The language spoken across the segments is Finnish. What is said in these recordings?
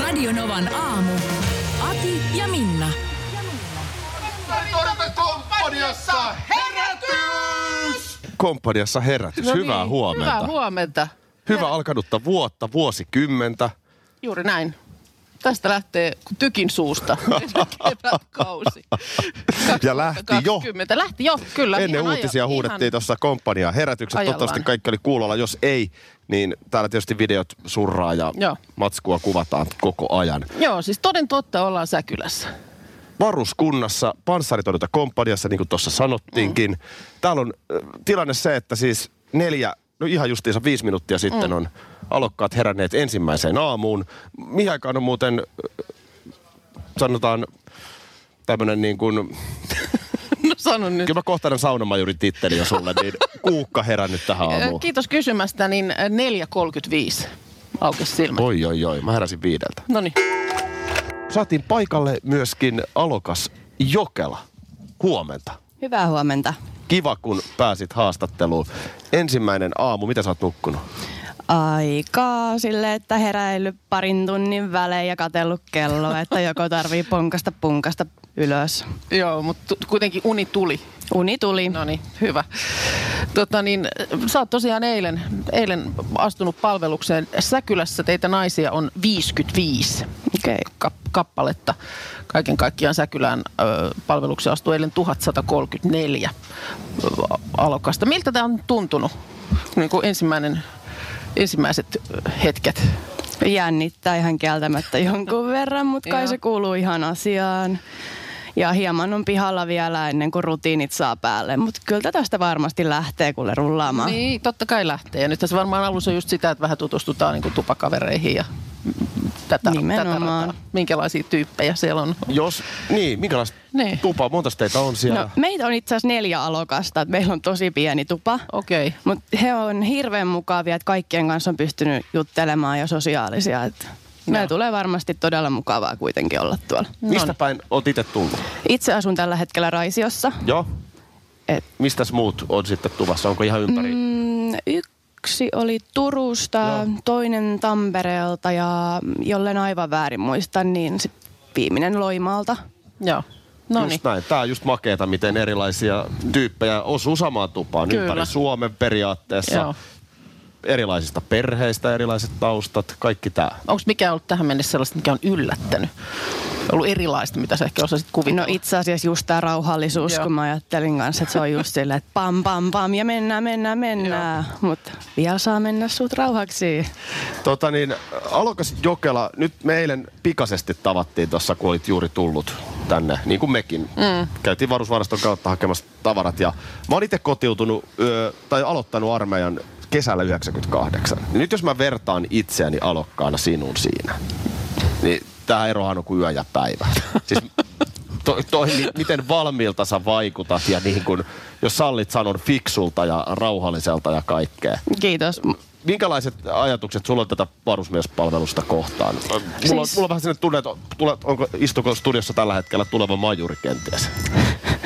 Radionovan aamu. Ati ja Minna. Komppaniassa herätys! Komppaniassa herätys. No Hyvää niin, huomenta. Hyvää huomenta. Hyvä alkanutta vuotta, vuosikymmentä. Juuri näin. Tästä lähtee tykin suusta kevätkausi. Ja lähti jo. 2020. Lähti jo, kyllä. Ennen ihan uutisia ajo- huudettiin tuossa komppania herätykset. ajallaan. Toivottavasti kaikki oli kuulolla. Jos ei, niin täällä tietysti videot surraa ja Joo. matskua kuvataan koko ajan. Joo, siis toden totta ollaan Säkylässä. Varuskunnassa, komppaniassa, niin kuin tuossa sanottiinkin. Mm. Täällä on äh, tilanne se, että siis neljä, no ihan justiinsa viisi minuuttia sitten Mm. on alokkaat heränneet ensimmäiseen aamuun. Mihin aikaan on muuten, äh, sanotaan, tämmöinen niin kuin, No sano nyt. kyllä mä kohtaan saunamajurin titteli jo sulle, niin kuukka herännyt tähän aamuun. Kiitos kysymästä, niin 4.35 aukesi silmät. Oi, oi, oi. Mä heräsin viideltä. No niin. Saatiin paikalle myöskin alokas Jokela. Huomenta. Hyvää huomenta. Kiva, kun pääsit haastatteluun. Ensimmäinen aamu, mitä sä oot nukkunut? Aikaa sille, että heräillyt parin tunnin välein ja katsellut kelloa, että joko tarvii ponkasta punkasta ylös. Joo, mutta kuitenkin uni tuli. Uni tuli. No niin, hyvä. Tota niin, sä oot tosiaan eilen, eilen astunut palvelukseen. Säkylässä teitä naisia on 55 Okei. kap- kappaletta. Kaiken kaikkiaan Säkylään ö, palvelukseen astui eilen 1134 ö, alokasta. Miltä tämä on tuntunut? Niin kuin ensimmäinen, ensimmäiset hetket. Jännittää ihan kieltämättä jonkun verran, mutta kai se kuuluu ihan asiaan. Ja hieman on pihalla vielä ennen kuin rutiinit saa päälle, mutta kyllä tästä varmasti lähtee kuule rullaamaan. Niin, totta kai lähtee. Ja nyt tässä varmaan alussa on just sitä, että vähän tutustutaan niin kuin tupakavereihin ja tätä, Nimenomaan. tätä rataa. minkälaisia tyyppejä siellä on. Jos, niin, minkälaista Niin. tupaa, monta teitä on siellä? No, meitä on itse asiassa neljä alokasta, että meillä on tosi pieni tupa. Okei. Okay. Mutta he on hirveän mukavia, että kaikkien kanssa on pystynyt juttelemaan ja sosiaalisia. Että meillä tulee varmasti todella mukavaa kuitenkin olla tuolla. Mistä päin oot itse tullut? Itse asun tällä hetkellä Raisiossa. Joo. Et, Mistäs muut on sitten tuvassa? Onko ihan ympäri? mm, yksi oli Turusta, Joo. toinen Tampereelta ja jollen aivan väärin muista, niin sit viimeinen Loimaalta. Joo. No niin. Just näin. Tää on just makeeta, miten erilaisia tyyppejä osuu samaan tupaan Kyllä. ympäri Suomen periaatteessa. Joo. Erilaisista perheistä, erilaiset taustat, kaikki tää. Onko mikä ollut tähän mennessä sellaista, mikä on yllättänyt? Ollut erilaista, mitä sä ehkä osasit kuvitella? No itse asiassa just tämä rauhallisuus, Joo. kun mä ajattelin kanssa, että se on just silleen, että pam pam pam ja mennään, mennään, mennään. Mutta vielä saa mennä sut rauhaksi. Tota niin, alokas Jokela, nyt me eilen pikaisesti tavattiin tuossa, kun olit juuri tullut tänne, niin kuin mekin. Mm. Käytiin varusvaraston kautta hakemassa tavarat ja mä oon itse kotiutunut, ö, tai aloittanut armeijan kesällä 98. Niin nyt jos mä vertaan itseäni alokkaana sinun siinä, niin tää erohan on kuin yö ja päivä. Siis toi, toi, mi- miten valmiilta sä vaikutat ja niin kun, jos sallit sanon fiksulta ja rauhalliselta ja kaikkea. Kiitos. Minkälaiset ajatukset sulla on tätä varusmiespalvelusta kohtaan? Mulla, on, Siis- mulla on vähän sellainen tunne, että tule, onko, istuko studiossa tällä hetkellä tuleva majuri kenties?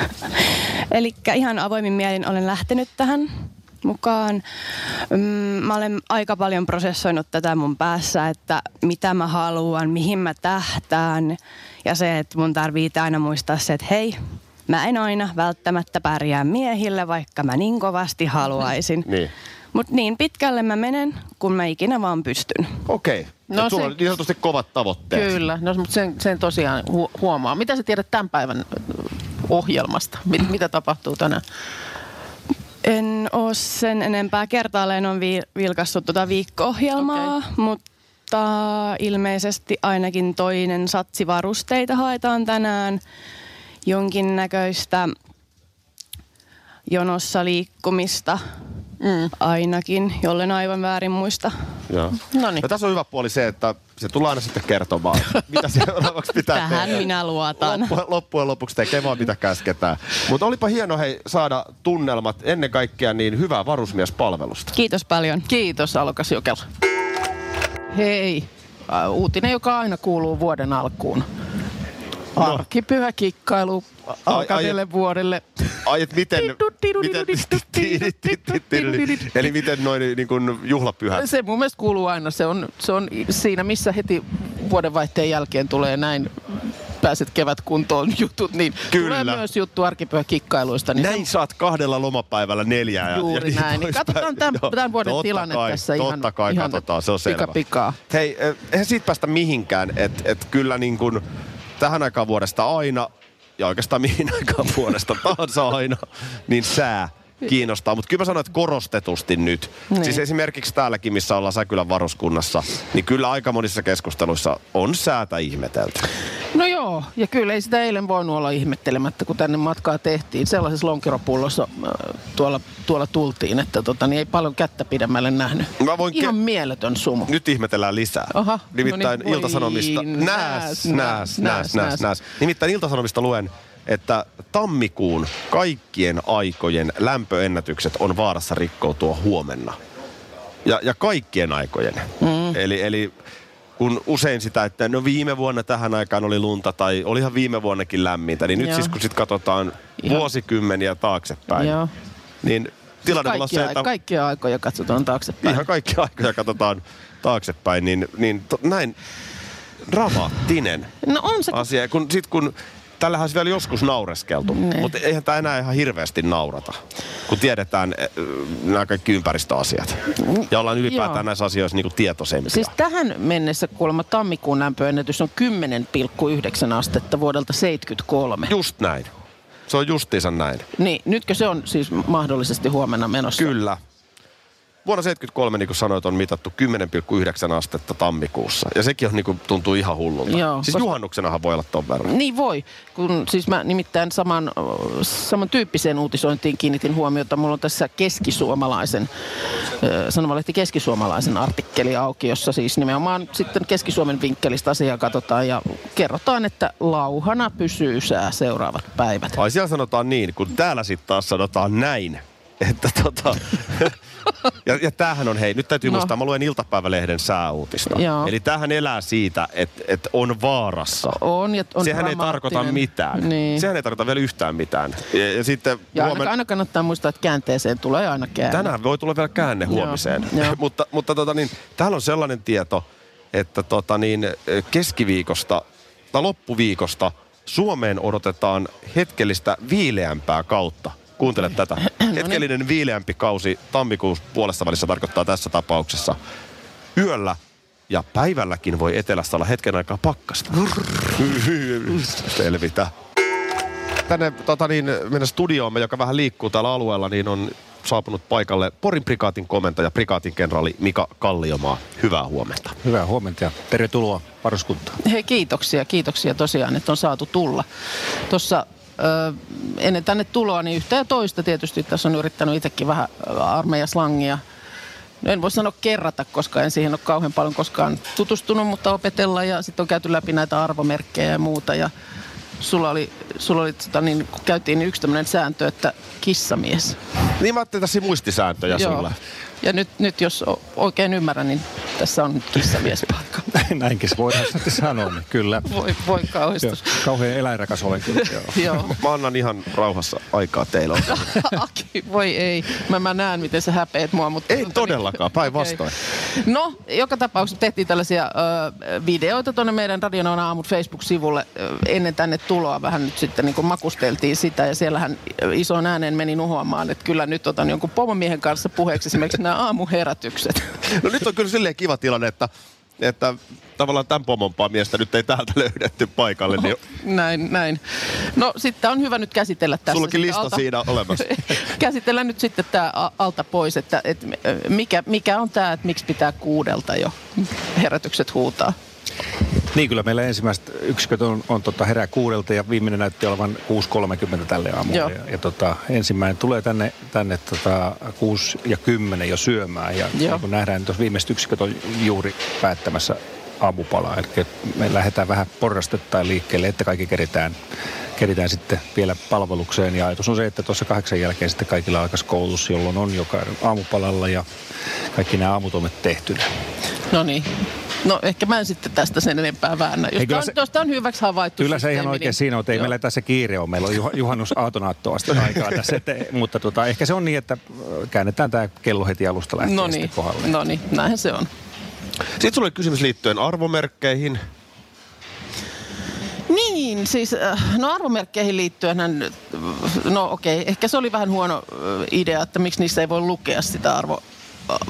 Eli ihan avoimin mielin olen lähtenyt tähän mukaan. Mm, Mä olen aika paljon prosessoinut tätä mun päässä, että mitä mä haluan, mihin mä tähtään. Ja se, että mun tarvii aina muistaa se, että hei, mä en aina välttämättä pärjää miehille, vaikka mä niin kovasti haluaisin. Niin. Mutta niin pitkälle mä menen, kun mä ikinä vaan pystyn. Okei. No No sulla se- on niin sanotusti kovat tavoitteet. Kyllä, no, mutta sen, sen tosiaan hu- huomaa. Mitä sä tiedät tämän päivän ohjelmasta? Mit, mitä tapahtuu tänään? En ole sen enempää kertaalleen on vi- vilkassut tuota viikko-ohjelmaa, Okei. mutta ilmeisesti ainakin toinen satsi varusteita haetaan tänään. Jonkinnäköistä jonossa liikkumista mm. ainakin, jollen aivan väärin muista. Joo. Noniin. Ja tässä on hyvä puoli se, että se tulee aina sitten kertomaan, mitä seuraavaksi pitää Tähän tehdä. minä luotan. Loppujen, loppujen lopuksi tekee vaan mitä käsketään. Mutta olipa hieno hei saada tunnelmat ennen kaikkea niin hyvää varusmiespalvelusta. Kiitos paljon. Kiitos Alokas Jokela. Hei, äh, uutinen, joka aina kuuluu vuoden alkuun. Arkipyhä kikkailu alkaneelle vuodelle. Ai, et miten, miten, eli miten noin niin kuin juhlapyhät. Se mun mielestä kuuluu aina. Se on, se on siinä, missä heti vuodenvaihteen jälkeen tulee näin pääset kevät kuntoon jutut, niin Kyllä. tulee myös juttu arkipyhäkikkailuista. Niin Näin saat kahdella lomapäivällä neljää. Ja, Juuri ja näin. Niin katsotaan tämän, Joo. tämän vuoden Totta tilanne kai, tässä totta ihan, kai ihan katsotaan, se on selvä. pikapikaa. Hei, eh, eihän siitä päästä mihinkään, että et kyllä niin kuin tähän aikaan vuodesta aina, ja oikeastaan mihin aikaan vuodesta tahansa aina, niin sää kiinnostaa. Mutta kyllä mä sanoin, että korostetusti nyt. Niin. Siis esimerkiksi täälläkin, missä ollaan Säkylän varuskunnassa, niin kyllä aika monissa keskusteluissa on säätä ihmetelty. Joo, ja kyllä ei sitä eilen voinut olla ihmettelemättä, kun tänne matkaa tehtiin. Sellaisessa lonkeropullossa äh, tuolla, tuolla tultiin, että tota, niin ei paljon kättä pidemmälle nähnyt. Mä voin Ihan ke- mieletön sumu. Nyt ihmetellään lisää. Aha, Nimittäin no niin, Iltasanomista... Nääs, nääs, nääs, nääs. nääs. Nimittäin Iltasanomista luen, että tammikuun kaikkien aikojen lämpöennätykset on vaarassa rikkoutua huomenna. Ja, ja kaikkien aikojen. Mm. Eli, eli kun usein sitä, että no viime vuonna tähän aikaan oli lunta tai olihan viime vuonnakin lämmintä, niin nyt Joo. siis kun sit katsotaan Ihan- vuosikymmeniä taaksepäin, Joo. niin tilanne voi olla Kaikkia, se, että kaikkia aikoja katsotaan taaksepäin. ihan kaikki aikoja katsotaan taaksepäin, niin, niin to, näin dramaattinen No on se, asia. Kun, sit kun tällähän olisi vielä joskus naureskeltu, Ne. mutta eihän tämä enää ihan hirveästi naurata, kun tiedetään eh, nämä kaikki ympäristöasiat. Ja ollaan ylipäätään Joo. näissä asioissa niin tietoisempia. Siis tähän mennessä kuulemma tammikuun lämpöennätys on 10,9 astetta vuodelta 73. Just näin. Se on justiinsa näin. Niin, nytkö se on siis mahdollisesti huomenna menossa? Kyllä. Vuonna 73, niin kuin sanoit, on mitattu 10,9 astetta tammikuussa. Ja sekin on, niin kuin, tuntuu ihan hullulta. Joo, siis koska- juhannuksenahan voi olla ton verran. Niin voi, kun siis mä nimittäin saman, samantyyppiseen uutisointiin kiinnitin huomiota. Mulla on tässä keskisuomalaisen, sanomalehti keskisuomalaisen artikkeli auki, jossa siis nimenomaan sitten Keski-Suomen vinkkelistä asiaa katsotaan ja kerrotaan, että lauhana pysyy sää seuraavat päivät. Ai siellä sanotaan niin, kun täällä sitten taas sanotaan näin. Että tota... ja, ja tämähän on, hei, nyt täytyy No. muistaa, mä luen iltapäivälehden sääuutista. Joo. Eli tämähän elää siitä, että et on vaarassa. On, ja on Sehän ei tarkoita mitään. Niin. Sehän ei tarkoita vielä yhtään mitään. Ja, ja sitten Ja aina, huomen- aina kannattaa muistaa, että käänteeseen tulee aina käänne. Tänään voi tulla vielä käänne Joo, huomiseen. joo. mutta mutta tota niin, täällä on sellainen tieto, että tota niin, keskiviikosta tai loppuviikosta Suomeen odotetaan hetkellistä viileämpää kautta. Kuuntele tätä. niin. Hetkellinen viileämpi kausi tammikuun puolessa välissä tarkoittaa tässä tapauksessa yöllä ja päivälläkin voi etelässä olla hetken aikaa pakkasta. Selvitä tänne tota niin, meidän studioomme, joka vähän liikkuu täällä alueella, niin on saapunut paikalle Porin prikaatin komentaja, prikaatin kenraali Mika Kalliomaa. Hyvää huomenta. Hyvää huomenta ja tervetuloa varuskuntaan. Hei, kiitoksia, kiitoksia tosiaan, että on saatu tulla. Tuossa ennen tänne tuloa, niin yhtä ja toista tietysti tässä on yrittänyt itsekin vähän armeijaslangia. No en voi sanoa kerrata, koska en siihen ole kauhean paljon koskaan tutustunut, mutta opetella ja sitten on käyty läpi näitä arvomerkkejä ja muuta. Ja sulla oli, sulla oli tota, niin, kun käytiin niin yksi tämmöinen sääntö, että kissamies. Niin mä ajattelin tässä muistisääntöjä sulle. Ja nyt, nyt jos oikein ymmärrän, niin tässä on kissamies paikka. Näinkin se voidaan sitten sanoa, niin kyllä. Voi, voi Joo, kauhistus. kauhean eläinrakas olen kyllä. Joo. Joo. Mä annan ihan rauhassa aikaa teille. Aki, voi ei. Mä, mä näen, miten sä häpeät mua. Mutta Ei todellakaan, päinvastoin. Okay. No, joka tapauksessa tehtiin tällaisia ö, videoita tuonne meidän Radionavan aamut Facebook-sivulle ö, ennen tänne tuloa. Vähän nyt sitten niin makusteltiin sitä ja siellähän isoon ääneen meni nuhoamaan, että kyllä nyt otan jonkun pomomiehen kanssa puheeksi esimerkiksi nämä aamuherätykset. No nyt on kyllä silleen kiva tilanne, että, että tavallaan tämän pomompaa miestä nyt ei täältä löydetty paikalle. Niin näin, näin. No sitten on hyvä nyt käsitellä tässä. sullakin lista alta- siinä olemassa. Käsitellään nyt sitten tämä alta pois, että, että mikä, mikä on tämä, että miksi pitää kuudelta jo herätykset huutaa. Niin kyllä meillä ensimmäiset yksiköt on, on tota herää kuudelta ja viimeinen näytti olevan 6.30 tälle aamulle. Joo. Ja, ja tota, ensimmäinen tulee tänne, tänne tota 6 ja 10 jo syömään. Ja Joo. niin kuin nähdään, niin tuossa viimeiset yksiköt on juuri päättämässä aamupalaa. Eli me lähdetään vähän porrastettain liikkeelle, että kaikki keritään, keritään sitten vielä palvelukseen. Ja ajatus on se, että tuossa kahdeksan jälkeen sitten kaikilla alkaisi koulutus, jolloin on joka aamupalalla ja kaikki nämä aamutoimet tehtynä. No niin. No ehkä mä en sitten tästä sen enempää väännä. Jos on, se- tuosta on hyväksi havaittu. Kyllä se ihan systeemi, oikein niin- siinä on, että ei Joo. meillä tässä kiire on. Meillä on juh- juhannus aatonaatto asti aikaa tässä, että, mutta tota, ehkä se on niin, että äh, käännetään tämä kello heti alusta lähtien No niin, kohdalle. no niin, näinhän se on. Sitten sulla oli kysymys liittyen arvomerkkeihin. Niin, siis äh, no arvomerkkeihin liittyen, no okei, ehkä se oli vähän huono äh, idea, että miksi niissä ei voi lukea sitä arvo,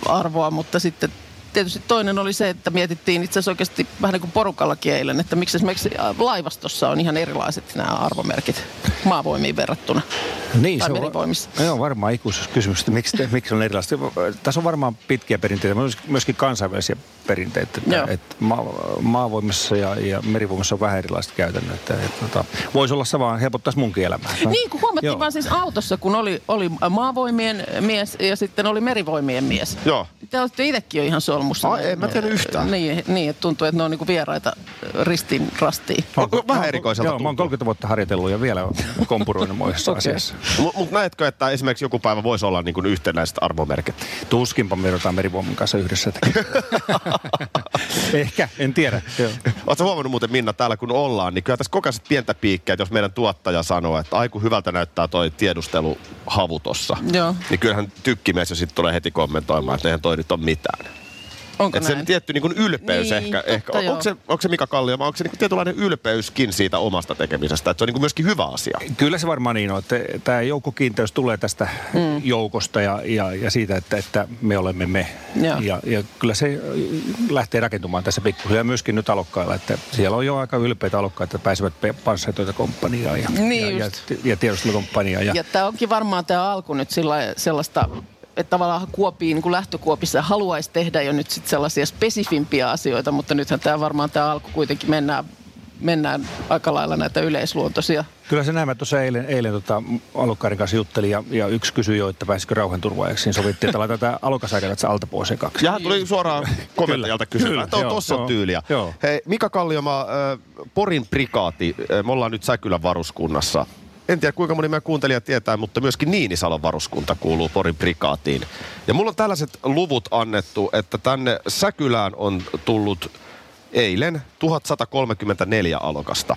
arvoa, mutta sitten tietysti toinen oli se, että mietittiin itse asiassa oikeasti vähän niin kuin porukallakin eilen, että miksi esimerkiksi laivastossa on ihan erilaiset nämä arvomerkit maavoimiin verrattuna. Niin, Tai se on, merivoimissa. se on varmaan ikuisuuskysymys, että miksi, te, miksi on erilaista. Tässä on varmaan pitkiä perinteitä, myös- myöskin kansainvälisiä perinteitä. Joo. Että, että maa, maavoimissa ja, ja merivoimissa on vähän erilaiset käytännöt. Että, että, että, voisi olla sama, helpottaisi munkin elämää. Niin, kun huomattiin Joo. vaan siis autossa, kun oli, oli maavoimien mies ja sitten oli merivoimien mies. Joo. Te olette itsekin jo ihan solmussa. Ai, en mä tiennyt yhtään. Niin, niin että tuntuu, että ne on niinku vieraita ristiin rastiin. On, vähän Mä oon- erikoiselta Joo, mä oon tuntuu. 30 vuotta harjoitellut ja vielä kompuroinut monessa Okei. asiassa. Mutta mut näetkö, että esimerkiksi joku päivä voisi olla niin kuin yhtenäiset arvomerkit? Tuskinpa me joudutaan merivoiman kanssa yhdessä. Ehkä, en tiedä. Oletko huomannut muuten Minna täällä kun ollaan, niin kyllä tässä koko ajan pientä piikkiä, että jos meidän tuottaja sanoo, että aiku hyvältä näyttää toi tiedusteluhavu tossa. Joo. Niin kyllähän tykkimies jo sitten tulee heti kommentoimaan, että eihän toi nyt ole mitään. Onko Että se näin? tietty niin kuin ylpeys Niin, ehkä, totta ehkä on, onko, se, onko se Mika Kallio, vai onko se niin kuin tietynlainen ylpeyskin siitä omasta tekemisestä, että se on niin kuin myöskin hyvä asia. Kyllä se varmaan niin on, että tämä joukkokiinteys tulee tästä mm. joukosta ja, ja, ja siitä, että, että me olemme me. Joo. Ja, ja kyllä se lähtee rakentumaan tässä pikkuhiljaa myöskin nyt alokkailla, että siellä on jo aika ylpeitä alokkaita, että pääsevät panssaritoitakomppaniaan ja, Niin ja, ja, ja tiedustelukomppaniaan. Ja, Ja tämä onkin varmaan tämä alku nyt sillä sellaista, että tavallaan Kuopiin niin kuin lähtökuopissa haluaisi tehdä jo nyt sit sellaisia spesifimpiä asioita, mutta nythän tämä varmaan tämä alku kuitenkin mennään, mennään aika lailla näitä yleisluontoisia. Kyllä se näin, mä tuossa eilen, eilen tota, alokkaiden kanssa juttelin ja, ja yksi kysyi jo, että pääsikö rauhanturvaajaksi. Niin sovittiin, että laitetaan tämä alokasaika tässä alta pois ekaksi. Ja hän tuli suoraan komentajalta kysymään, Kyllä, että on, joo, tossa on joo, tyyliä. joo. Hei, Mika Kalliomaa, äh, Porin prikaati, me ollaan nyt Säkylän varuskunnassa. En tiedä kuinka moni meidän kuuntelija tietää, mutta myöskin Niinisalon varuskunta kuuluu Porin prikaatiin. Ja mulla on tällaiset luvut annettu, että tänne Säkylään on tullut eilen 1134 alokasta.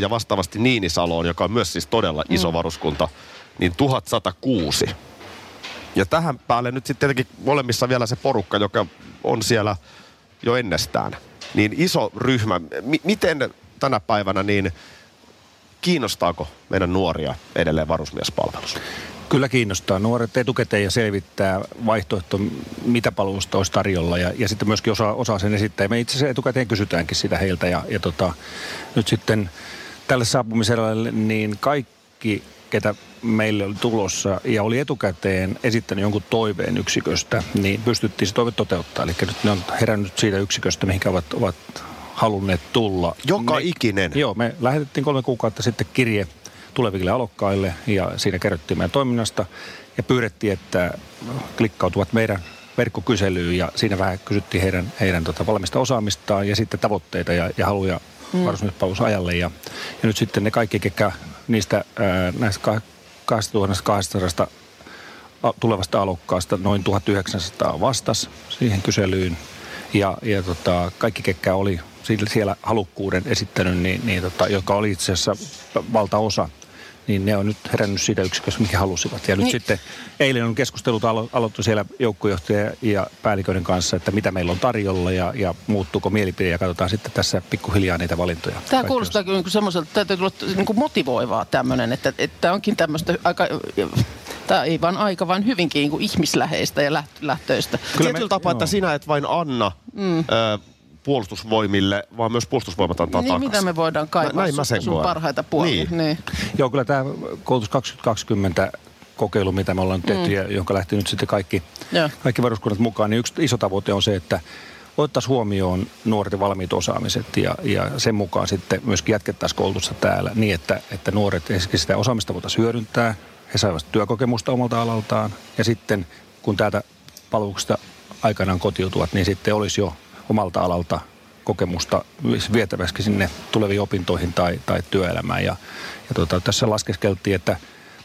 Ja vastaavasti Niinisaloon, joka on myös siis todella iso varuskunta, niin 1106. Ja tähän päälle nyt sitten tietenkin molemmissa vielä se porukka, joka on siellä jo ennestään. Niin iso ryhmä. M- miten tänä päivänä, niin kiinnostaako meidän nuoria edelleen varusmiespalvelus? Kyllä kiinnostaa. Nuoret etukäteen ja selvittää vaihtoehto, mitä palvelusta olisi tarjolla ja, ja sitten myöskin osaa, osaa sen esittää. Me itse asiassa etukäteen kysytäänkin sitä heiltä ja, ja tota, nyt sitten tälle saapumiselle niin kaikki, ketä meille oli tulossa ja oli etukäteen esittänyt jonkun toiveen yksiköstä, niin pystyttiin se toive toteuttaa. Eli nyt ne on herännyt siitä yksiköstä, mihinkä ovat, ovat halunneet tulla. Joka me, ikinen. Joo, me lähetettiin kolme kuukautta sitten kirje tuleville alokkaille ja siinä kerrottiin meidän toiminnasta ja pyydettiin, että klikkautuvat meidän verkkokyselyyn ja siinä vähän kysyttiin heidän, heidän tota valmista osaamistaan ja sitten tavoitteita ja, ja haluja mm. varusmiespalvelusajalle ja, ja nyt sitten ne kaikki, ketkä niistä ää, näistä ka- 2200 a- tulevasta alokkaasta noin 1900 vastas siihen kyselyyn. Ja, ja tota, kaikki, ketkä oli siellä halukkuuden esittänyt, niin, niin tota, joka oli itse asiassa valtaosa, niin ne on nyt herännyt siitä yksikössä, mikä halusivat. Ja nyt Niin. sitten eilen on keskustelut alo- aloittu siellä joukkojohtaja ja päälliköiden kanssa, että mitä meillä on tarjolla ja, ja muuttuuko mielipide ja katsotaan sitten tässä pikkuhiljaa niitä valintoja. Tämä Kaikki kuulostaa kyllä niin semmoiselta, että täytyy tulla niin kuin motivoivaa tämmöinen, että, että onkin tämmöistä aika, tämä ei vaan aika, vaan hyvinkin niin kuin ihmisläheistä ja läht- lähtöistä. Kyllä Tietyllä me- tapaa, että joo. sinä et vain anna mm. ö, puolustusvoimille, vaan myös puolustusvoimat antaa Niin, takaisin. mitä me voidaan kaivaa Näin mä sun, sen sun koen. parhaita puolia. Niin. Niin. Joo, kyllä tämä koulutus 2020 kokeilu, mitä me ollaan tehty mm. ja jonka lähti nyt sitten kaikki, kaikki varuskunnat mukaan, niin yksi iso tavoite on se, että otettaisiin huomioon nuorten valmiit osaamiset ja, ja sen mukaan sitten myöskin jatkettaisiin koulutusta täällä niin, että, että nuoret sitä osaamista voitaisiin hyödyntää, he saivat työkokemusta omalta alaltaan ja sitten kun täältä palveluksesta aikanaan kotiutuvat, niin sitten olisi jo omalta alalta kokemusta vietäväksi sinne tuleviin opintoihin tai, tai työelämään. Ja, ja tota, tässä laskeskeltiin, että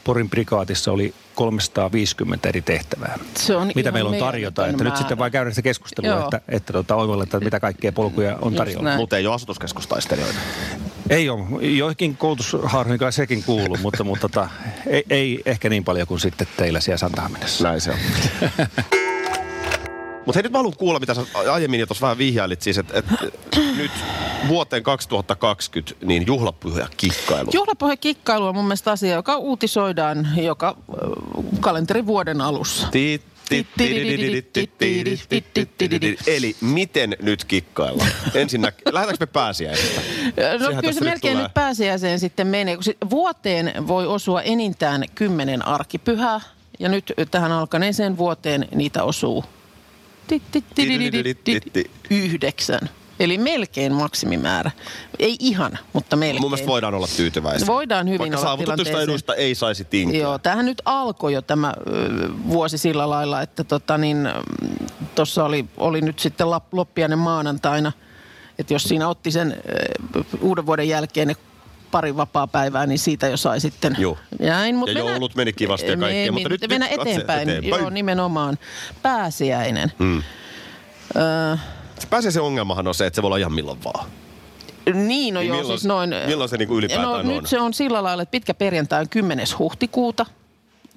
Porin prikaatissa oli 350 eri tehtävää. Se on mitä meillä on tarjota. Että nyt määrä. sitten vaan käydään sitä keskustelua, Joo. että, että tota, oivalletaan, että mitä kaikkea polkuja on tarjolla. Mutta ei ole asutuskeskustaistelijoita. Ei ole. Joihinkin koulutushaarhoihin kai sekin kuuluu, mutta, mutta tota, ei, ei, ehkä niin paljon kuin sitten teillä siellä Santahamenessä. Näin se on. Mutta hei, nyt mä haluan kuulla, mitä sä aiemmin jo tuossa vähän vihjailit siis, että et, nyt vuoteen 2020 niin juhlapyhä kikkailu. Juhlapohja kikkailu on mun mielestä asia, joka uutisoidaan joka kalenterivuoden alussa. Eli miten nyt kikkaillaan? Ensinnä, lähdetäänkö me pääsiäisestä? No Sehän kyllä se melkein nyt pääsiäiseen sitten menee, kun vuoteen voi osua enintään kymmenen arkipyhää. Ja nyt tähän alkaneeseen vuoteen niitä osuu yhdeksän. Eli melkein maksimimäärä. Ei ihan, mutta melkein. Mun mielestä voidaan olla tyytyväisiä. Voidaan hyvin Vaikka olla saavutetuista tilanteeseen. eduista ei saisi tinkiä. Joo, tämähän nyt alkoi jo tämä vuosi sillä lailla, että tota niin, oli, oli nyt sitten loppiainen maanantaina, että jos siinä otti sen uuden vuoden jälkeen ne pari vapaa-päivää, niin siitä jo sai sitten Joo. näin. Mut Ja mennään- joulut meni kivasti ja Me- kaikkea, mutta me- nyt- mennään nyt eteenpäin. eteenpäin. Joo, nimenomaan. Pääsiäinen. Mm. Ö, Se pääsiäisen ongelmahan on se, että se voi olla ihan milloin vaan. niin, no Niin joo, milloin- siis noin... milloin se niinku ylipäätään no, on? nyt se on sillä lailla, että pitkä perjantai on 10. huhtikuuta.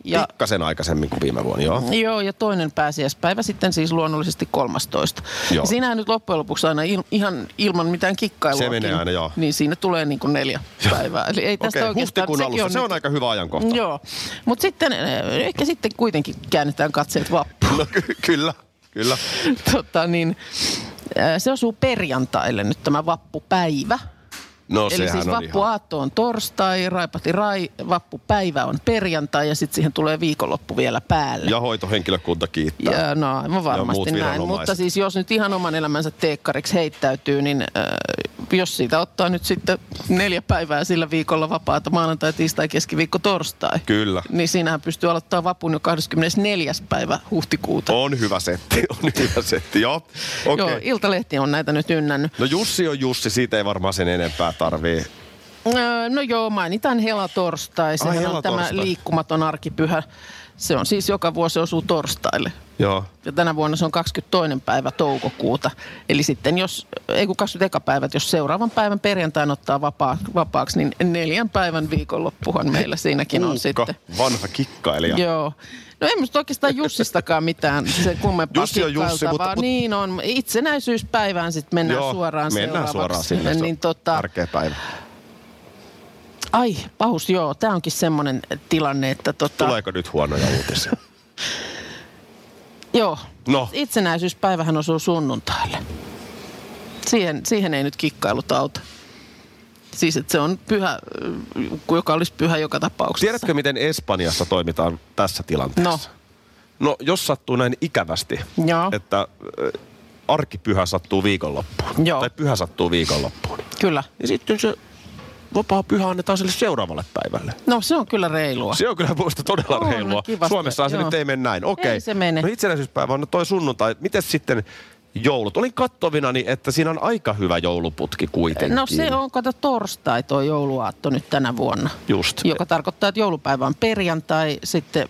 Ja Pikkasen aikaisemmin kuin viime vuonna, joo. Joo, ja toinen pääsiäispäivä sitten siis luonnollisesti 13. Joo. Ja siinähän nyt loppujen lopuksi aina il, ihan ilman mitään kikkailua. Se menee aina, joo. Niin siinä tulee niin kuin neljä päivää. Eli ei tästä Okei, oikeastaan... huhtikuun alussa, se on nyt- aika hyvä ajankohta. Joo, mutta sitten eh, ehkä sitten kuitenkin käännetään katseet vappuun. No ky- kyllä, kyllä. tota, niin, eh, se osuu perjantaille nyt tämä vappupäivä. No Eli siis on ihan... vappuaatto on torstai, raipati rai, vappupäivä on perjantai ja sitten siihen tulee viikonloppu vielä päälle. Ja hoitohenkilökunta kiittää. Ja, no aivan varmasti muut näin. Mutta siis jos nyt ihan oman elämänsä teekkariksi heittäytyy, niin äh, jos siitä ottaa nyt sitten neljä päivää sillä viikolla vapaata, maanantai, tiistai, keskiviikko, torstai. Kyllä. Niin siinähän pystyy aloittaa vapun jo 24. päivä huhtikuuta. On hyvä setti, on hyvä setti, joo. Okei. Joo, Iltalehti on näitä nyt ynnännyt. No Jussi on Jussi, siitä ei varmaan sen enempää tarvii. No joo, mainitaan helatorstai. Sehän on tämä helatorstai. liikkumaton arkipyhä. Se on siis joka vuosi osuu torstaille. Joo. Ja tänä vuonna se on 22. päivä toukokuuta. Eli sitten jos, ei kun 21. päivä, että jos seuraavan päivän perjantain ottaa vapaa, vapaaksi, niin neljän päivän viikonloppuhan meillä siinäkin on Uukka, sitten. vanha kikkailija. Joo. No ei musta oikeastaan Jussistakaan mitään se kummempaa Jussi on Jussi, mutta- mutta- Niin on. Itsenäisyyspäivään sitten mennään Joo, suoraan mennään suoraan sinne. Se on Niin tota, Tärkeä päivä. ai, pahus, joo. Tämä onkin semmoinen tilanne, että tota, Tuleeko nyt huonoja uutisia? Joo. No. Itsenäisyyspäivähän osuu sunnuntaille. Siihen, siihen ei nyt kikkailut auta. Siis, että se on pyhä, joka olisi pyhä joka tapauksessa. Tiedätkö, miten Espanjassa toimitaan tässä tilanteessa? No, jos sattuu näin ikävästi, Joo. että äh, arkipyhä sattuu viikonloppuun, Joo. tai pyhä sattuu viikonloppuun, Kyllä. niin sitten se vapaa pyhä annetaan sille seuraavalle päivälle. No se on kyllä reilua. Se on kyllä minusta todella On, reilua. kivasti, Suomessahan se nyt ei mene näin. Okei. Ei se mene. No itsenäisyyspäivä on toi sunnuntai. Miten sitten joulut? Olin kattovinani, että siinä on aika hyvä jouluputki kuitenkin. No se on, kato, torstai tuo jouluaatto nyt tänä vuonna. Just. Joka tarkoittaa, että joulupäivä on perjantai, sitten...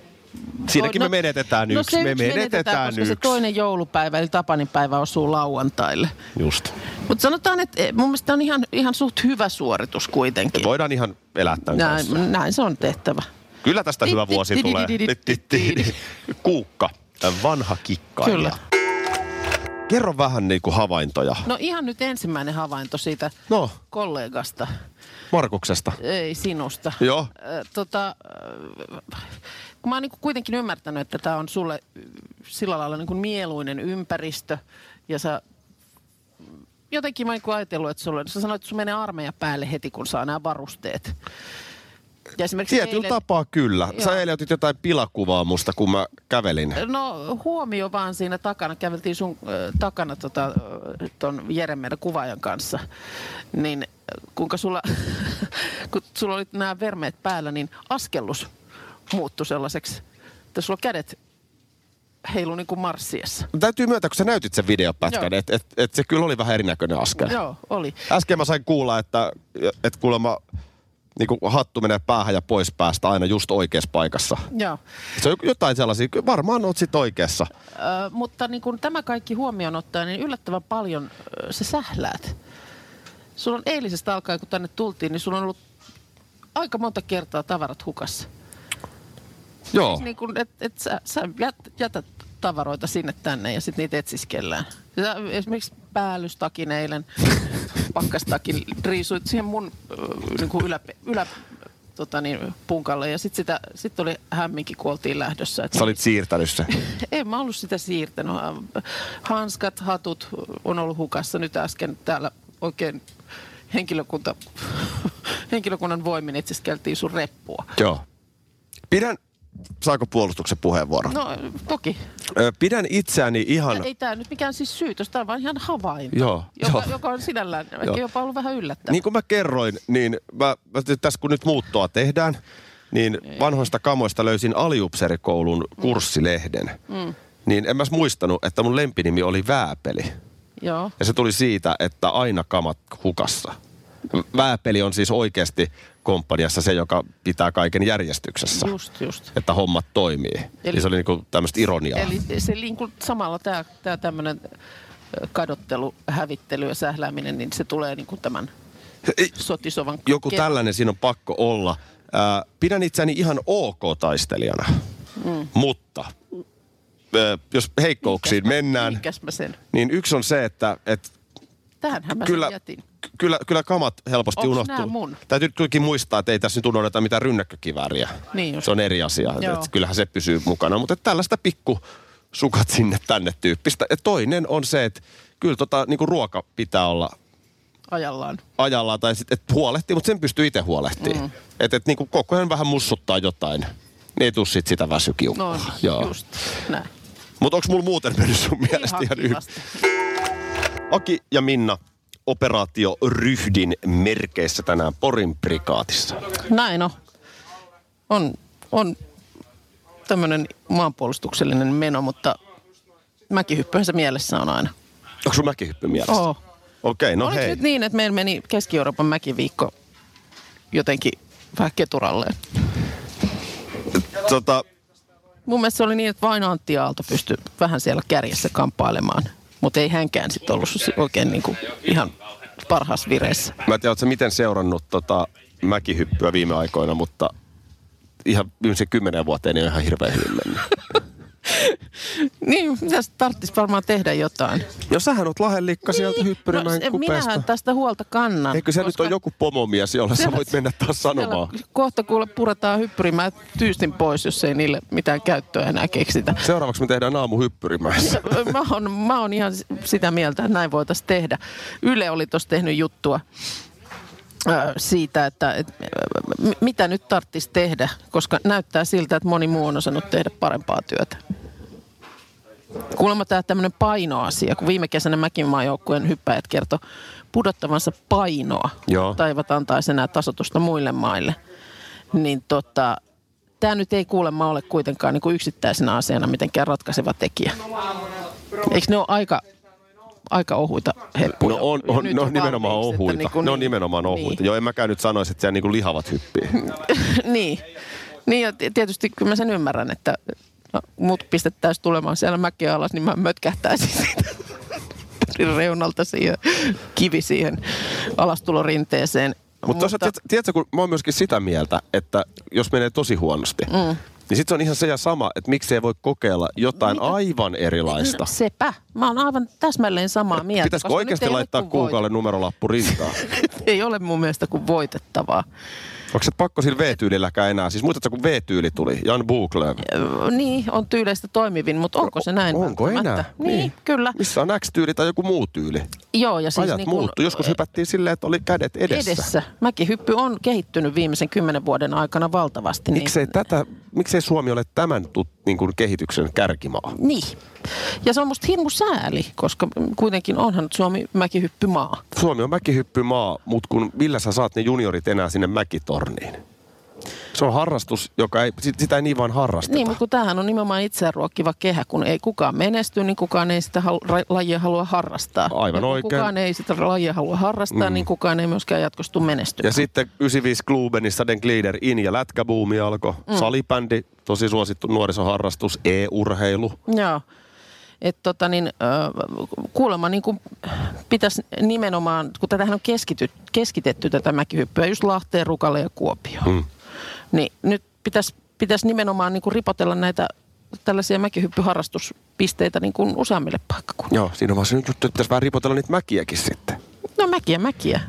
Siinäkin me menetetään no yksi. se Me yksi menetetään koska se yksi. toinen joulupäivä, eli Tapanin päivä, osuu lauantaille. Just. Mutta sanotaan, että eh, mun mielestä on ihan, ihan suht hyvä suoritus kuitenkin. Voidaan ihan elää tämän kanssa. Näin, näin se on tehtävä. Kyllä tästä hyvä vuosi tulee. Kuukka, vanha kikkailija. Kyllä. Kerro vähän niin kuin havaintoja. No ihan nyt ensimmäinen havainto siitä No, kollegasta, Markuksesta. ei sinusta. Joo. Tota, kun mä oon niin kuitenkin ymmärtänyt, että tämä on sulle ö, sillä lailla niin kuin mieluinen ympäristö ja sä jotenkin mä oon niin ajatellut, että sulle, sä sanoit, että sun menee armeija päälle heti, kun saa nämä varusteet. Ja esimerkiksi Tietyllä eilen- tapaa kyllä. Joo. Sä eilen otit jotain pilakuvaa musta, kun mä kävelin. No huomio vaan siinä takana, käveltiin sun äh, takana tota, äh, ton meidän kuvaajan kanssa, niin äh, kuinka sulla, kun sulla oli nämä vermeet päällä, niin askellus muuttui sellaiseksi, että sulla on kädet heilu niin kuin marssiessa. Täytyy myöntää, kun sä näytit sen videopätkän, että et, et se kyllä oli vähän erinäköinen askel. Joo, oli. Äsken mä sain kuulla, että, että kuulemma niin kuin hattu menee päähän ja pois päästä aina just oikeassa paikassa. Joo. Se on jotain sellaisia, varmaan oot sit oikeassa. Ö, mutta niin kun tämä kaikki huomioon ottaa, niin yllättävän paljon ö, sä sähläät. Sulla on eilisestä alkaen, kun tänne tultiin, niin sulla on ollut aika monta kertaa tavarat hukassa. Joo. Niin kun, et, et sä, sä jät, jätät tavaroita sinne tänne ja sitten niitä etsiskellään. Sä esimerkiksi päällystakin eilen, pakkastakin riisuit siihen mun niin kuin ylä, ylä tota niin, punkalle ja sitten sit oli hämminkin, kun oltiin lähdössä. Et Sä olit siirtänyt se. en mä ollut sitä siirtänyt. Hanskat, hatut on ollut hukassa nyt äsken täällä oikein henkilökunta, henkilökunnan voimin etsiskeltiin sun reppua. Joo. Pidän, saako puolustuksen puheenvuoron? No toki. Pidän itseäni ihan... Ja ei tämä nyt mikään siis syytös, tämä on vaan ihan havainto. Joo, joka, joo. joka on sinällään Joo. jopa ollut vähän yllättävää. Niin kuin mä kerroin, niin mä, mä tässä kun nyt muuttoa tehdään, niin vanhoista kamoista löysin aliupseerikoulun kurssilehden. Mm. Niin en mä muistanut, että mun lempinimi oli Vääpeli. Joo. Ja se tuli siitä, että aina kamat hukassa. Vääpeli on siis oikeasti komppaniassa se, joka pitää kaiken järjestyksessä. Just, just. Että hommat toimii. Eli, se oli niinku tämmöistä ironiaa. Eli se niin kuin samalla tämä tää tämmöinen kadottelu, hävittely ja sählääminen, niin se tulee niin kuin tämän sotisovan Joku ke- tällainen siinä on pakko olla. Ää, pidän itseäni ihan ok-taistelijana, mm. mutta ää, jos heikkouksiin Mihinkäs mä- mennään, mä sen? niin yksi on se, että et Tähänhän mä kyllä, jätin. ky- kyllä, kyllä kamat helposti Onks unohtuu. mun? Täytyy kylläkin muistaa, että ei tässä nyt unohdeta mitään rynnäkkökivääriä. Niin just. Se on eri asia. Joo. Et kyllähän se pysyy mukana, mutta tällaista pikku sukat sinne tänne tyyppistä. Ja toinen on se, että kyllä tota, niinku ruoka pitää olla Ajallaan. ajallaan tai sitten, että huolehtii, mutta sen pystyy itse huolehtimaan. Mm. Että et, niinku koko ajan vähän mussuttaa jotain. Niin ei tuu sit sitä väsykiukkaa. No Joo. just näin. Mutta onko mulla muuten mennyt sun mielestä Ihan ihan hyvin? Aki ja Minna, operaatio Ryhdin merkeissä tänään Porin prikaatissa. Näin on. On, on tämmöinen maanpuolustuksellinen meno, mutta mäkihyppyhän se mielessä on aina. Onko sun mäkihyppy mielessä? Oo. Okei, okay, no Oliko hei. nyt niin, että meillä meni Keski-Euroopan mäkiviikko jotenkin vähän keturalleen? Tota, Mun mielestä se oli niin, että vain Antti Aalto pystyi vähän siellä kärjessä kamppailemaan. Mutta ei hänkään sitten ollut oikein niinku ihan parhaassa vireessä. mä en tiedä, ootko miten seurannut tota mäkihyppyä viime aikoina, mutta ihan viimeisen kymmenen vuoteen niin on ihan hirveän hyvin mennyt. Niin, tässä tarvitsisi varmaan tehdä jotain. No sähän oot lahellikka sieltä hyppyrimäen no, kupeesta. minähän tästä huolta kannan. Eikö se nyt ole joku pomomies, jolle sä voit mennä taas sanomaan? Kohta kuule puretaan hyppyrimään tyystin pois, jos ei niille mitään käyttöä enää keksitä. Seuraavaksi me tehdään aamu hyppyrimäessä. Mä oon, mä oon ihan sitä mieltä, että näin voitaisiin tehdä. Yle oli tuossa tehnyt juttua siitä, että et, m- mitä nyt tarvitsisi tehdä, koska näyttää siltä, että moni muu on osannut tehdä parempaa työtä. Kuulemma tämä tämmöinen painoasia, kun viime kesänä Mäkinmaan joukkueen hyppäjät kertoi pudottavansa painoa. Joo. Tai eivät antaisi enää tasotusta muille maille. Niin tota, tämä nyt ei kuulemma ole kuitenkaan niin kuin yksittäisenä asiana mitenkään ratkaiseva tekijä. Eikö ne ole aika, aika ohuita heppuja? No on, on, ne on nimenomaan valmiiksi, ohuita. niinku ne on niin. nimenomaan ohuita. Niin. Joo, en mäkään nyt sanoisi, että siellä niinku lihavat hyppii. niin. Niin ja ti- tietysti kyllä mä sen ymmärrän, että no, mut pistettäisiin tulemaan siellä mäkeä alas, niin mä mötkähtäisin siitä reunalta siihen, kivi siihen alastulorinteeseen. Mutta tuossa, tiedätkö, tiedätkö, kun mä oon myöskin sitä mieltä, että jos menee tosi huonosti, mm. niin sitten se on ihan se ja sama, että miksei voi kokeilla jotain aivan erilaista. Sepä. Mä oon aivan täsmälleen samaa mieltä. Pitäisikö oikeasti ei laittaa kuukaalle numerolappu rintaan? ei ole mun mielestä kuin voitettavaa. Onko se pakko sillä V-tyylilläkään enää? Siis muistatko, kun V-tyyli tuli? Jan Buklöv. Niin, on tyyleistä toimivin, mutta onko se näin Onko enää? Niin, Niin. kyllä. Missä on X-tyyli tai joku muu tyyli? Joo, ja siis Ajat niin kun, muuttuu. Joskus hypättiin silleen, että oli kädet edessä. edessä. Mäkihyppy on kehittynyt viimeisen kymmenen vuoden aikana valtavasti. Miksei, niin, tätä, miksei Suomi ole tämän tu, niin kuin kehityksen kärkimaa? Niin. Ja se on musta hirmu sääli, koska kuitenkin onhan Suomi mäkihyppymaa. Suomi on mäkihyppymaa, mutta kun millä sä saat ne juniorit enää sinne mäkitorniin? Se on harrastus, joka ei, sit- sitä ei niin vaan harrasteta. Niin, mutta kun tämähän on nimenomaan itseään ruokkiva kehä, kun ei kukaan menesty, niin kukaan ei sitä halu, ra, lajia halua harrastaa. Aivan ja kun oikein. kukaan ei sitä lajia halua harrastaa, mm. niin kukaan ei myöskään jatkossa tule menestymään. Ja sitten 95 Klubenissa Den Glider in ja lätkäbuumi alkoi. Mm. Salibändi, tosi suosittu nuorisoharrastus, e-urheilu. Joo. Että tota niin, kuulemma niin kuin pitäisi nimenomaan, kun tätähän on keskity, keskitetty tätä mäkihyppyä just Lahteen, Rukalle ja Kuopioon. Mm. Niin nyt pitäisi, pitäisi nimenomaan niin kuin ripotella näitä tällaisia mäkihyppyharrastuspisteitä niin kuin useammille paikkakunnille. Joo, siinä on vaan se nyt juttu, että pitäisi vähän ripotella niitä mäkiäkin sitten. No mäkiä, mäkiä.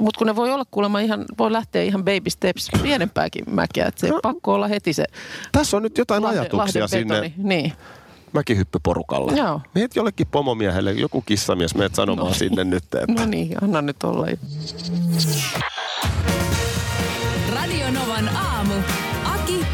Mutta kun ne voi olla kuulemma ihan, voi lähteä ihan baby steps pienempääkin mäkiä. Että se no. pakko olla heti se Tässä on nyt jotain Lahden- ajatuksia Lahden sinne. Niin. mäkihyppyporukalle. Joo. Meet jollekin pomomiehelle, joku kissamies, meet sanomaan no. sinne nyt, että No niin, anna nyt olla. Radio Novan aamu.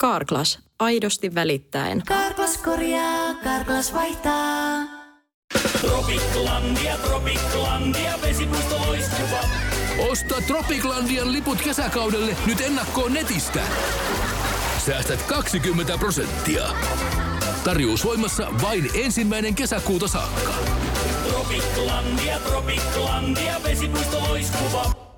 Karklas, aidosti välittäen. Karklas korjaa, Karklas vaihtaa. Osta Tropiclandian liput kesäkaudelle nyt ennakkoon netistä. Säästät 20 prosenttia. Tarjous voimassa vain ensimmäinen kesäkuuta saakka. Tropiclandia, Tropiclandia, vesipuisto loiskuva.